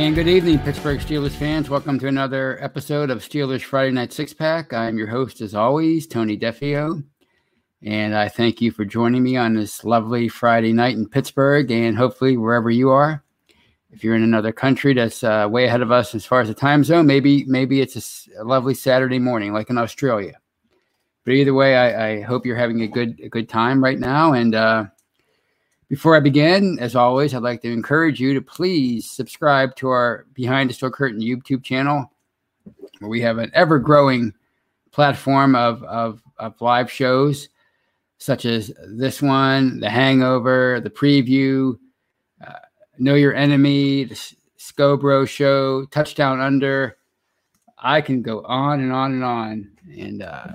And good evening, Pittsburgh Steelers fans. Welcome to another episode of Steelers Friday Night Six Pack. I'm your host, as always, Tony Defeo. And I thank you for joining me on this lovely Friday night in Pittsburgh and hopefully wherever you are. If you're in another country that's uh, way ahead of us as far as the time zone, maybe maybe it's a, a lovely Saturday morning, like in Australia. But either way, I, I, hope you're having a good a good time right now. And uh, before I begin, as always, I'd like to encourage you to please subscribe to our Behind the Steel Curtain YouTube channel, where we have an ever growing platform of, of, of live shows such as this one, The Hangover, The Preview, uh, Know Your Enemy, The Scobro Show, Touchdown Under. I can go on and on and on. And uh,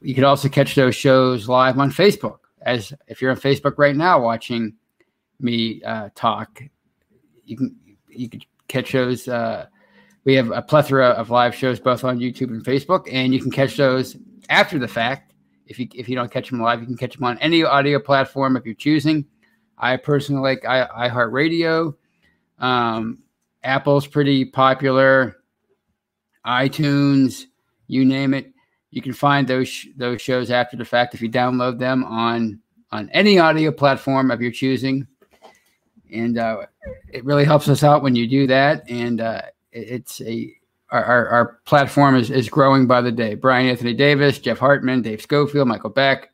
you can also catch those shows live on Facebook as if you're on Facebook right now watching me uh, talk, you can you can catch those. Uh, we have a plethora of live shows both on YouTube and Facebook, and you can catch those after the fact. If you if you don't catch them live, you can catch them on any audio platform if you're choosing. I personally like I, iHeartRadio. Um, Apple's pretty popular. iTunes, you name it. You can find those those shows after the fact if you download them on on any audio platform of your choosing. And uh, it really helps us out when you do that. And uh, it's a our, our, our, platform is, is growing by the day. Brian Anthony Davis, Jeff Hartman, Dave Schofield, Michael Beck,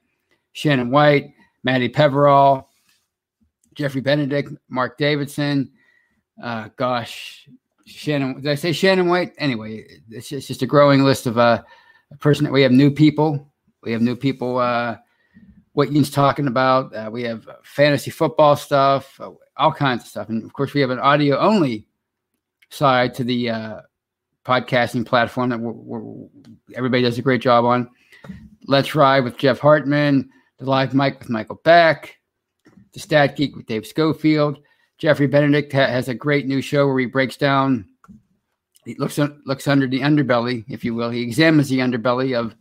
Shannon White, Maddie Peverall, Jeffrey Benedict, Mark Davidson. Uh, gosh, Shannon, did I say Shannon White? Anyway, it's just, it's just a growing list of uh, person we have new people. We have new people. Uh, what Ian's talking about. Uh, we have fantasy football stuff, uh, all kinds of stuff, and of course, we have an audio only side to the uh, podcasting platform that we're, we're, everybody does a great job on. Let's Ride with Jeff Hartman, the Live Mic with Michael Beck, the Stat Geek with Dave Schofield. Jeffrey Benedict ha- has a great new show where he breaks down, he looks looks under the underbelly, if you will. He examines the underbelly of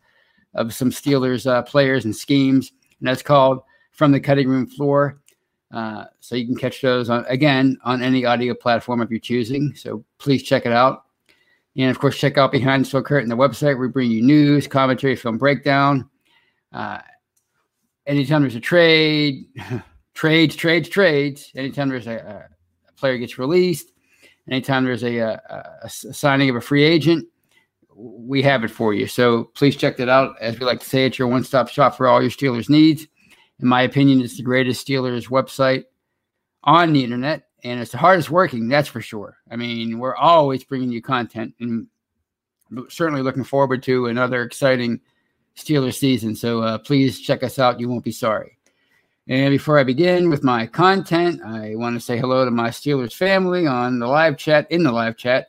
of some Steelers uh, players and schemes, and that's called From the Cutting Room Floor. Uh, so you can catch those on again on any audio platform if you're choosing. So please check it out. And of course, check out Behind the Steel Curtain, the website. We bring you news, commentary, film breakdown. Uh, anytime there's a trade, trades, trades, trades. Anytime there's a, a player gets released, anytime there's a, a, a, signing of a free agent, we have it for you. So please check that out. As we like to say, it's your one-stop shop for all your Steelers needs in my opinion, it's the greatest Steelers website on the internet, and it's the hardest working. That's for sure. I mean, we're always bringing you content, and certainly looking forward to another exciting Steelers season. So uh, please check us out. You won't be sorry. And before I begin with my content, I want to say hello to my Steelers family on the live chat, in the live chat.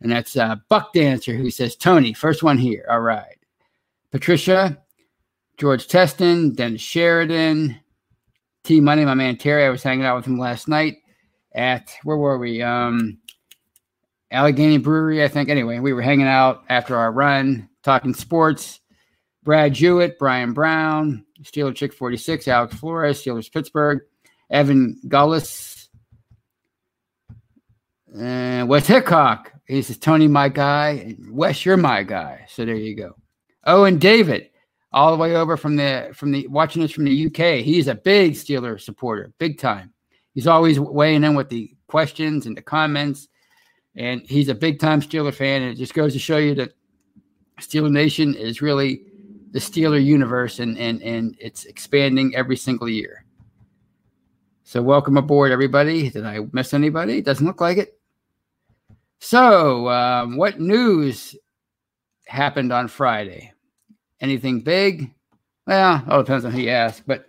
And that's uh, Buck Dancer who says, Tony, first one here. All right. Patricia, George Teston, Dennis Sheridan, T Money, my man Terry. I was hanging out with him last night at where were we? Um, Allegheny Brewery, I think. Anyway, we were hanging out after our run, talking sports. Brad Jewett, Brian Brown, Steeler Chick 46, Alex Flores, Steelers Pittsburgh, Evan Gullis, and Wes Hickok. He says, Tony, my guy. Wes, you're my guy. So there you go. Oh, and David all the way over from the from the watching us from the UK. He's a big Steeler supporter, big time. He's always weighing in with the questions and the comments, and he's a big time Steeler fan. And it just goes to show you that Steeler Nation is really the Steeler universe, and and and it's expanding every single year. So welcome aboard, everybody. Did I miss anybody? Doesn't look like it. So, um, what news happened on Friday? Anything big? Well, all depends on who you ask. But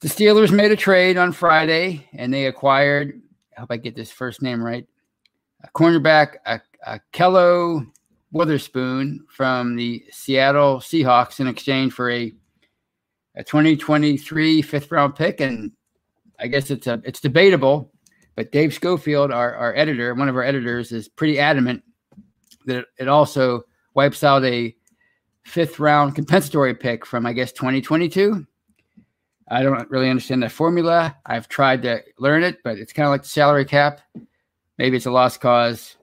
the Steelers made a trade on Friday and they acquired, I hope I get this first name right, a cornerback, a, a Ahkello Witherspoon from the Seattle Seahawks in exchange for a, a 2023 fifth round pick. And I guess it's a, it's debatable, but Dave Schofield, our, our editor, one of our editors, is pretty adamant that it also wipes out a fifth round compensatory pick from, I guess, 2022. I don't really understand that formula. I've tried to learn it, but it's kind of like the salary cap. maybe it's a lost cause.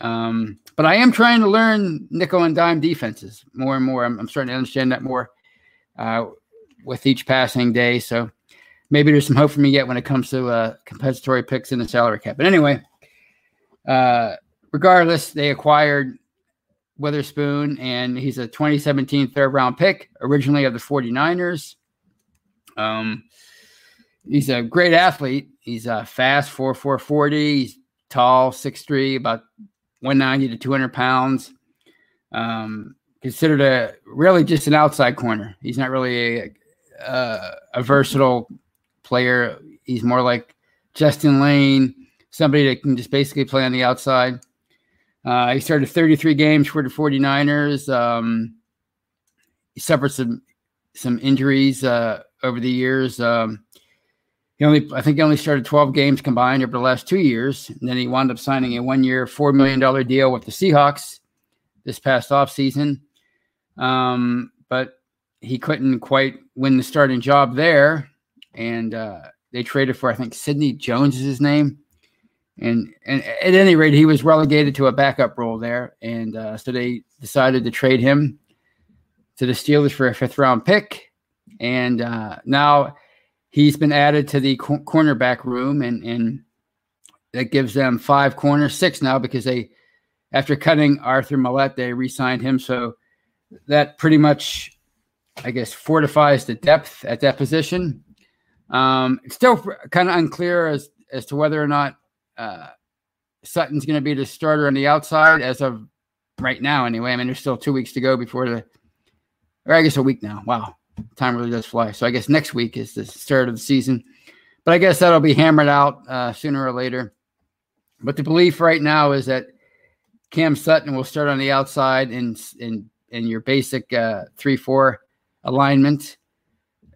Um, but I am trying to learn nickel and dime defenses more and more. I'm, I'm starting to understand that more uh, with each passing day. So maybe there's some hope for me yet when it comes to uh, compensatory picks in the salary cap. But anyway, uh, regardless, they acquired Witherspoon, and he's a 2017 third round pick, originally of the 49ers. Um, he's a great athlete. He's a fast 4 4 40. He's tall, 6'3, about 190 to 200 pounds. Um, considered a really just an outside corner. He's not really a, a, a versatile player. He's more like Justin Layne, somebody that can just basically play on the outside. Uh, he started 33 games for the 49ers. Um, he suffered some some injuries uh, over the years. Um, he only, I think, he only started 12 games combined over the last two years. And then he wound up signing a one-year, four million dollar deal with the Seahawks this past offseason. Um, but he couldn't quite win the starting job there, and uh, they traded for I think Sidney Jones is his name. And, and at any rate, he was relegated to a backup role there, and uh, so they decided to trade him to the Steelers for a fifth round pick. And uh, now he's been added to the co- cornerback room, and and that gives them five corners, six now because they, after cutting Arthur Maulet, they re-signed him. So that pretty much, I guess, fortifies the depth at that position. Um, it's still kind of unclear as as to whether or not uh, Sutton's going to be the starter on the outside as of right now. Anyway, I mean, there's still two weeks to go before the, or I guess a week now. Wow, time really does fly. So I guess next week is the start of the season, but I guess that'll be hammered out uh, sooner or later. But the belief right now is that Cam Sutton will start on the outside in in in your basic uh, three four alignment,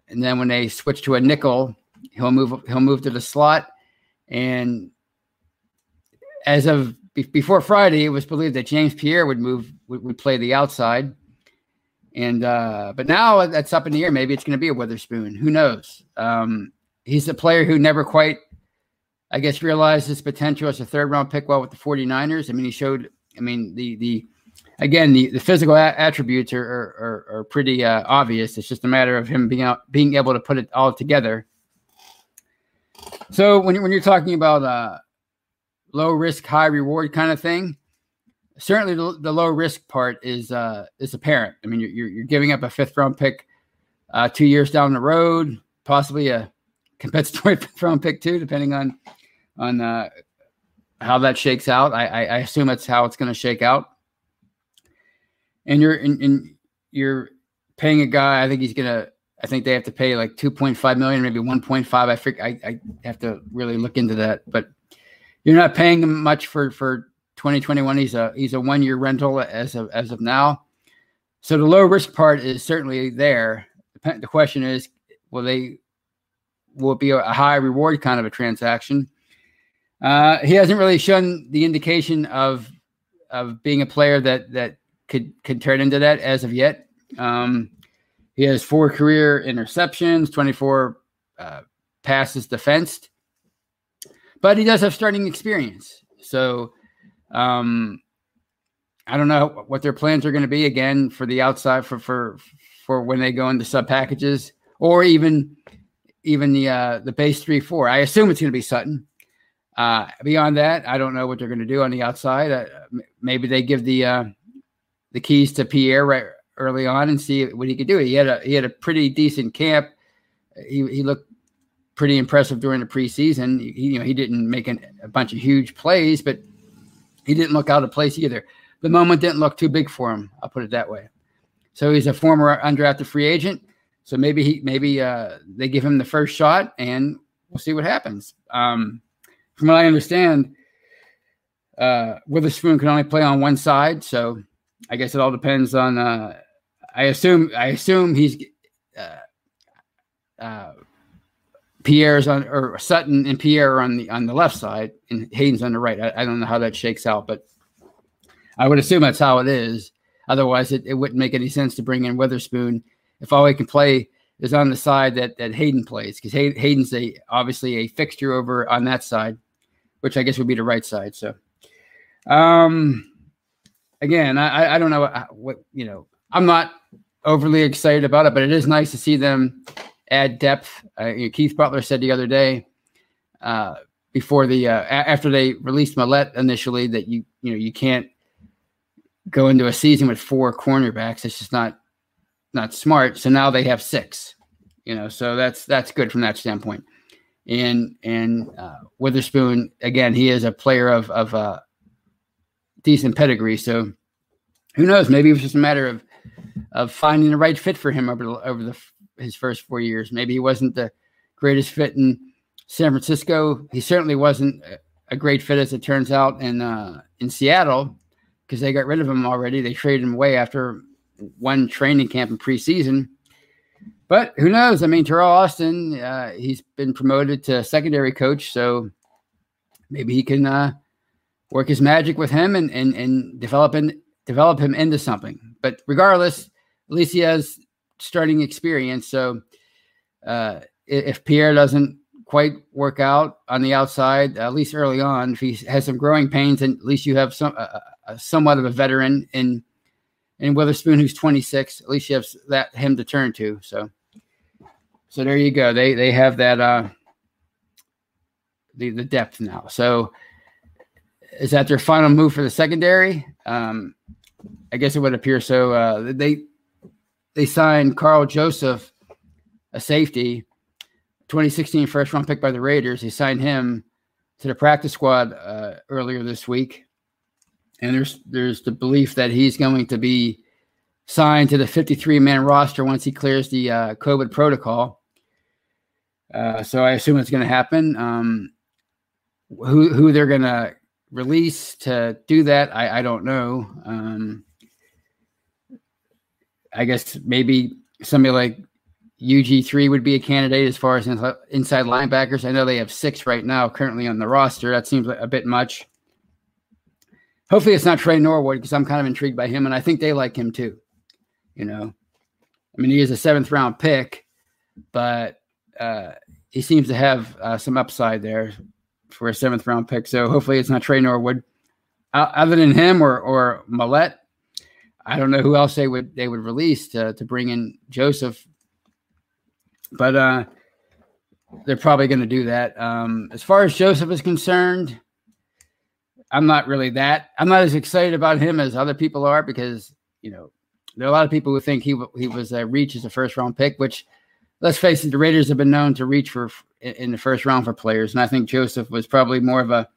and then when they switch to a nickel, he'll move he'll move to the slot. And as of before Friday, it was believed that James Pierre would move would, would play the outside. And uh, but now that's up in the air. Maybe it's going to be a Witherspoon. Who knows? Um, he's a player who never quite, I guess, realized his potential as a third round pick well with the 49ers. I mean, he showed, I mean, the, the, again, the, the physical a- attributes are, are, are, pretty uh, obvious. It's just a matter of him being out, being able to put it all together. So when, when you're talking about uh, low risk, high reward kind of thing, certainly the, the, low risk part is uh, is apparent. I mean, you're, you're giving up a fifth round pick uh, two years down the road, possibly a compensatory fifth round pick too, depending on on uh, how that shakes out. I, I, I assume that's how it's going to shake out. And you're in, you're paying a guy. I think he's gonna. I think they have to pay like 2.5 million, maybe 1.5. I think I, I have to really look into that, but you're not paying him much for for 2021. He's a he's a one year rental as of as of now. So the low risk part is certainly there. The question is, will they will it be a high reward kind of a transaction? Uh, he hasn't really shown the indication of of being a player that that could could turn into that as of yet. Um, he has four career interceptions, 24 uh, passes defensed, but he does have starting experience. So um, I don't know what their plans are going to be again for the outside for for for when they go into sub packages or even even the uh, the base three four. I assume it's going to be Sutton. Uh, beyond that, I don't know what they're going to do on the outside. Uh, maybe they give the uh, the keys to Pierre right early on and see what he could do. He had a he had a pretty decent camp. He he looked pretty impressive during the preseason. He you know he didn't make an, a bunch of huge plays, but he didn't look out of place either. The moment didn't look too big for him. I'll put it that way. So he's a former undrafted free agent. So maybe he maybe uh, they give him the first shot, and we'll see what happens. Um, from what I understand, uh, Witherspoon can only play on one side, so I guess it all depends on. Uh, I assume I assume he's uh, uh, Pierre's on or Sutton and Pierre are on the on the left side and Haden's on the right. I, I, don't know how that shakes out, but I would assume that's how it is. Otherwise, it, it wouldn't make any sense to bring in Witherspoon if all he can play is on the side that that Haden plays because Hay, Haden's a obviously a fixture over on that side. which I guess would be the right side. So, um, again, I I don't know what, what you know. I'm not overly excited about it, but it is nice to see them add depth. Uh, you know, Keith Butler said the other day, uh, before the uh, after they released Maulet initially, that you you know you can't go into a season with four cornerbacks. It's just not not smart. So now they have six. You know, so that's that's good from that standpoint. And and uh, Witherspoon again, he is a player of of uh, decent pedigree. So who knows? Maybe it was just a matter of of finding the right fit for him over the, over the his first four years. Maybe he wasn't the greatest fit in San Francisco. He certainly wasn't a great fit, as it turns out, in uh, in Seattle because they got rid of him already. They traded him away after one training camp in preseason. But who knows? I mean, Teryl Austin, uh, he's been promoted to secondary coach, so maybe he can uh, work his magic with him and and and develop in, develop him into something. But regardless, at least he has starting experience. So uh, if Pierre doesn't quite work out on the outside, at least early on, if he has some growing pains, and at least you have some uh, somewhat of a veteran in in Witherspoon, who's 26. At least you have that him to turn to. So, so there you go. They they have that uh the the depth now. So, is that their final move for the secondary? Um, I guess it would appear so. Uh, they they signed Karl Joseph, a safety, 2016 first round pick by the Raiders. They signed him to the practice squad uh, earlier this week and there's there's the belief that he's going to be signed to the 53 man roster once he clears the uh, COVID protocol. Uh, so I assume it's going to happen. Um, who who they're going to release to do that, I, I don't know. Um, I guess maybe somebody like UG3 would be a candidate as far as inside linebackers. I know they have six right now currently on the roster. That seems a bit much. Hopefully, it's not Tre Norwood because I'm kind of intrigued by him, and I think they like him too. You know, I mean, he is a seventh round pick, but uh, he seems to have uh, some upside there for a seventh round pick. So hopefully, it's not Tre Norwood. Uh, other than him or or Maulet, I don't know who else they would they would release to to bring in Joseph, but uh, they're probably going to do that. Um, as far as Joseph is concerned, I'm not really that. I'm not as excited about him as other people are because you know there are a lot of people who think he he was a reach as a first round pick, which let's face it, the Raiders have been known to reach for in the first round for players, and I think Joseph was probably more of a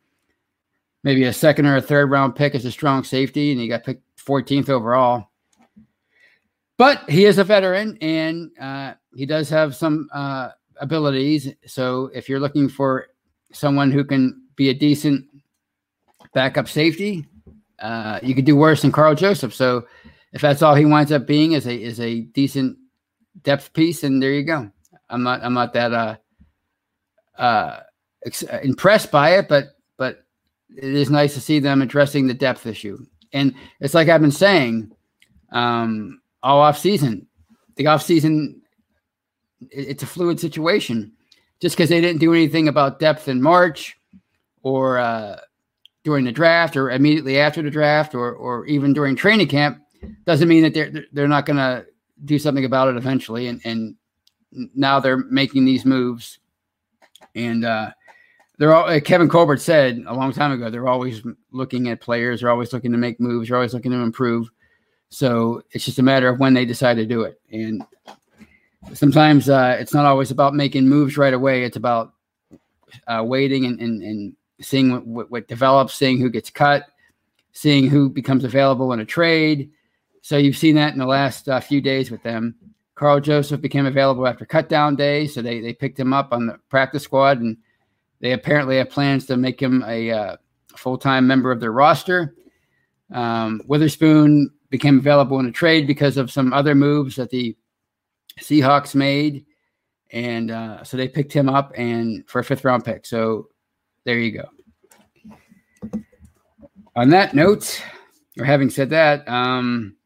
maybe a second or a third round pick as a strong safety, and he got picked 14th overall. But he is a veteran, and uh, he does have some uh, abilities. So if you're looking for someone who can be a decent backup safety. Uh, you could do worse than Karl Joseph. So if that's all he winds up being is a is a decent depth piece, and there you go. I'm not I'm not that uh, uh, ex- impressed by it, but but it is nice to see them addressing the depth issue. And it's like I've been saying um, all off season. The off season, it, it's a fluid situation. Just because they didn't do anything about depth in March or uh, during the draft or immediately after the draft or or even during training camp doesn't mean that they're they're not going to do something about it eventually and and now they're making these moves and uh they're all Kevin Colbert said a long time ago they're always looking at players they're always looking to make moves they're always looking to improve so it's just a matter of when they decide to do it and sometimes uh, it's not always about making moves right away it's about uh, waiting and, and, and seeing what, what, what develops, seeing who gets cut, seeing who becomes available in a trade. So you've seen that in the last uh, few days with them. Karl Joseph became available after cutdown day, so they they picked him up on the practice squad, and they apparently have plans to make him a uh, full time member of their roster. Um, Witherspoon became available in a trade because of some other moves that the Seahawks made, and uh, so they picked him up and for a fifth round pick. So there you go. On that note, or having said that, um,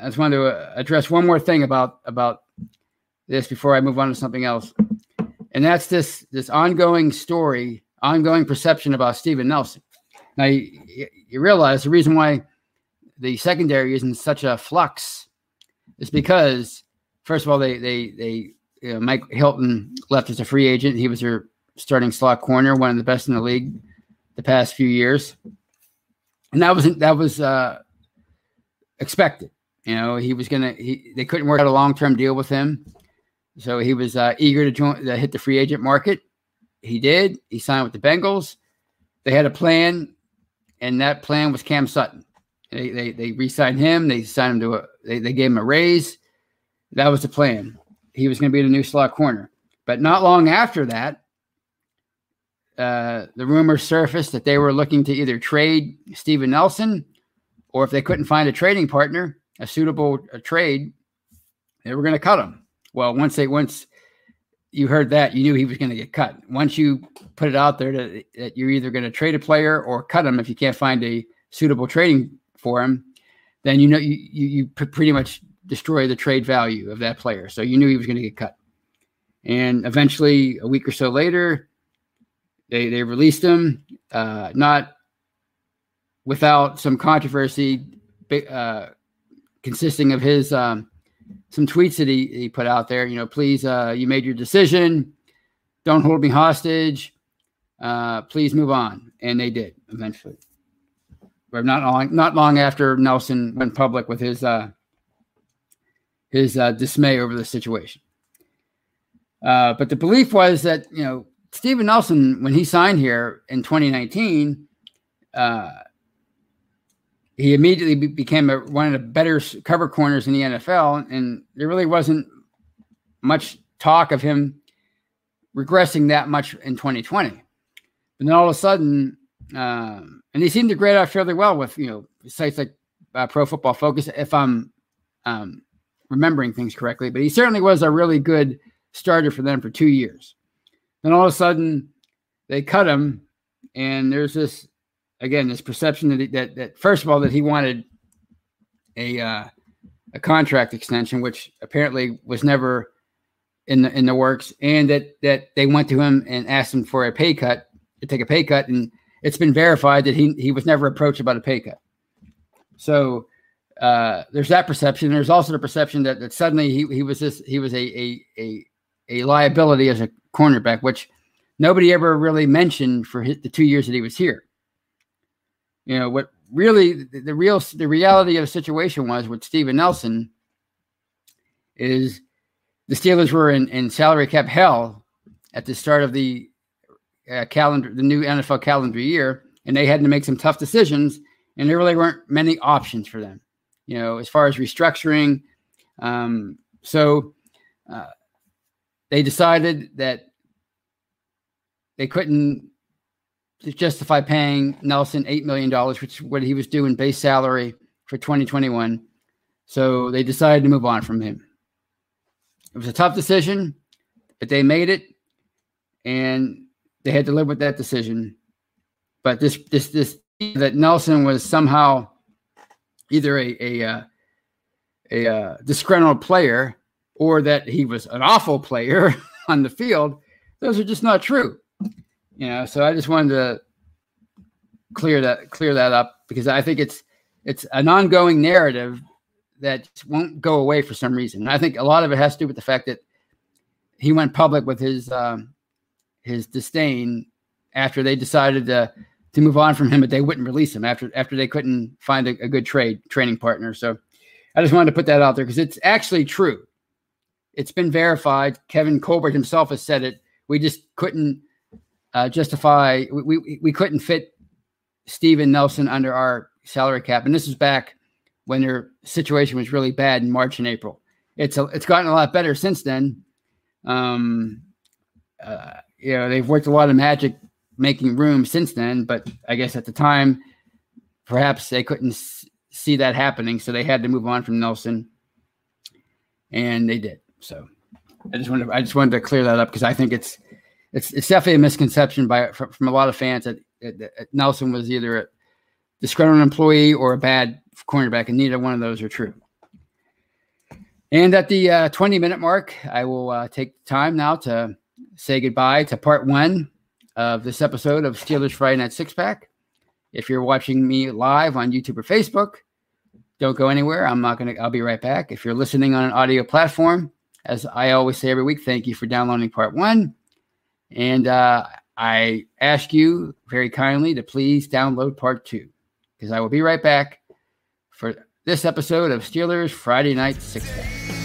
I just wanted to address one more thing about about this before I move on to something else, and that's this this ongoing story, ongoing perception about Steven Nelson. Now, you, you realize the reason why the secondary is in such a flux is because, first of all, they they they you know, Mike Hilton left as a free agent. He was their starting slot corner, one of the best in the league the past few years, and that wasn't that was uh, expected. You know, he was gonna. He, they couldn't work out a long term deal with him, so he was uh, eager to join hit the free agent market. He did. He signed with the Bengals. They had a plan, and that plan was Cam Sutton. They they, they re-signed him. They signed him to a. They, they gave him a raise. That was the plan. He was going to be the new slot corner. But not long after that, uh, the rumors surfaced that they were looking to either trade Steven Nelson, or if they couldn't find a trading partner, a suitable a trade, they were going to cut him. Well, once they once you heard that, you knew he was going to get cut. Once you put it out there that, that you're either going to trade a player or cut him if you can't find a suitable trading for him, then you know you you, you pretty much destroy the trade value of that player. So you knew he was going to get cut. And eventually, a week or so later, they they released him, uh, not without some controversy, uh, consisting of his um, some tweets that he, he put out there. You know, please, uh, you made your decision. Don't hold me hostage. Uh, please move on, and they did eventually. But not long, not long after Nelson went public with his uh, his uh, dismay over the situation. Uh, but the belief was that you know Steven Nelson, when he signed here in 2019, uh, he immediately be- became a, one of the better cover corners in the NFL, and there really wasn't much talk of him regressing that much in 2020. But then all of a sudden, um, and he seemed to grade out fairly well with you know sites like uh, Pro Football Focus, if I'm um, remembering things correctly. But he certainly was a really good starter for them for two years. Then all of a sudden, they cut him, and there's this again this perception that he, that that first of all that he wanted a uh, a contract extension, which apparently was never in the in the works, and that that they went to him and asked him for a pay cut to take a pay cut, and it's been verified that he he was never approached about a pay cut. So uh, there's that perception. There's also the perception that, that suddenly he, he was this he was a, a a a liability as a cornerback, which nobody ever really mentioned for his, the two years that he was here. You know what really the, the real the reality of the situation was with Steven Nelson is the Steelers were in, in salary cap hell at the start of the uh, calendar, the new NFL calendar year, and they had to make some tough decisions, and there really weren't many options for them, you know, as far as restructuring. Um, so uh, they decided that they couldn't justify paying Nelson $8 million, which is what he was doing base salary for 2021. So they decided to move on from him. It was a tough decision, but they made it and they had to live with that decision. But this, this, this, that Nelson was somehow either a, a, uh, a, a uh, disgruntled player or that he was an awful player on the field, those are just not true. You know, so I just wanted to clear that clear that up because I think it's it's an ongoing narrative that won't go away for some reason. And I think a lot of it has to do with the fact that he went public with his um, his disdain after they decided to to move on from him, but they wouldn't release him after after they couldn't find a, a good trade training partner. So I just wanted to put that out there because it's actually true. It's been verified. Kevin Colbert himself has said it. We just couldn't uh, justify. We, we we couldn't fit Steven Nelson under our salary cap, and this is back when their situation was really bad in March and April. It's a, it's gotten a lot better since then. Um, uh, you know, they've worked a lot of magic making room since then, but I guess at the time, perhaps they couldn't s- see that happening, so they had to move on from Nelson, and they did. So I just wanted I just wanted to clear that up because I think it's it's it's definitely a misconception by from, from a lot of fans that, that, Nelson was either a disgruntled employee or a bad cornerback, and neither one of those are true. And at the uh, 20 minute mark, I will uh, take time now to say goodbye to part one of this episode of Steelers Friday Night Six Pack. If you're watching me live on YouTube or Facebook, don't go anywhere. I'm not going to, I'll be right back. If you're listening on an audio platform, as I always say every week, thank you for downloading part one. And uh, I ask you very kindly to please download part two because I will be right back for this episode of Steelers Friday Night Six Pack.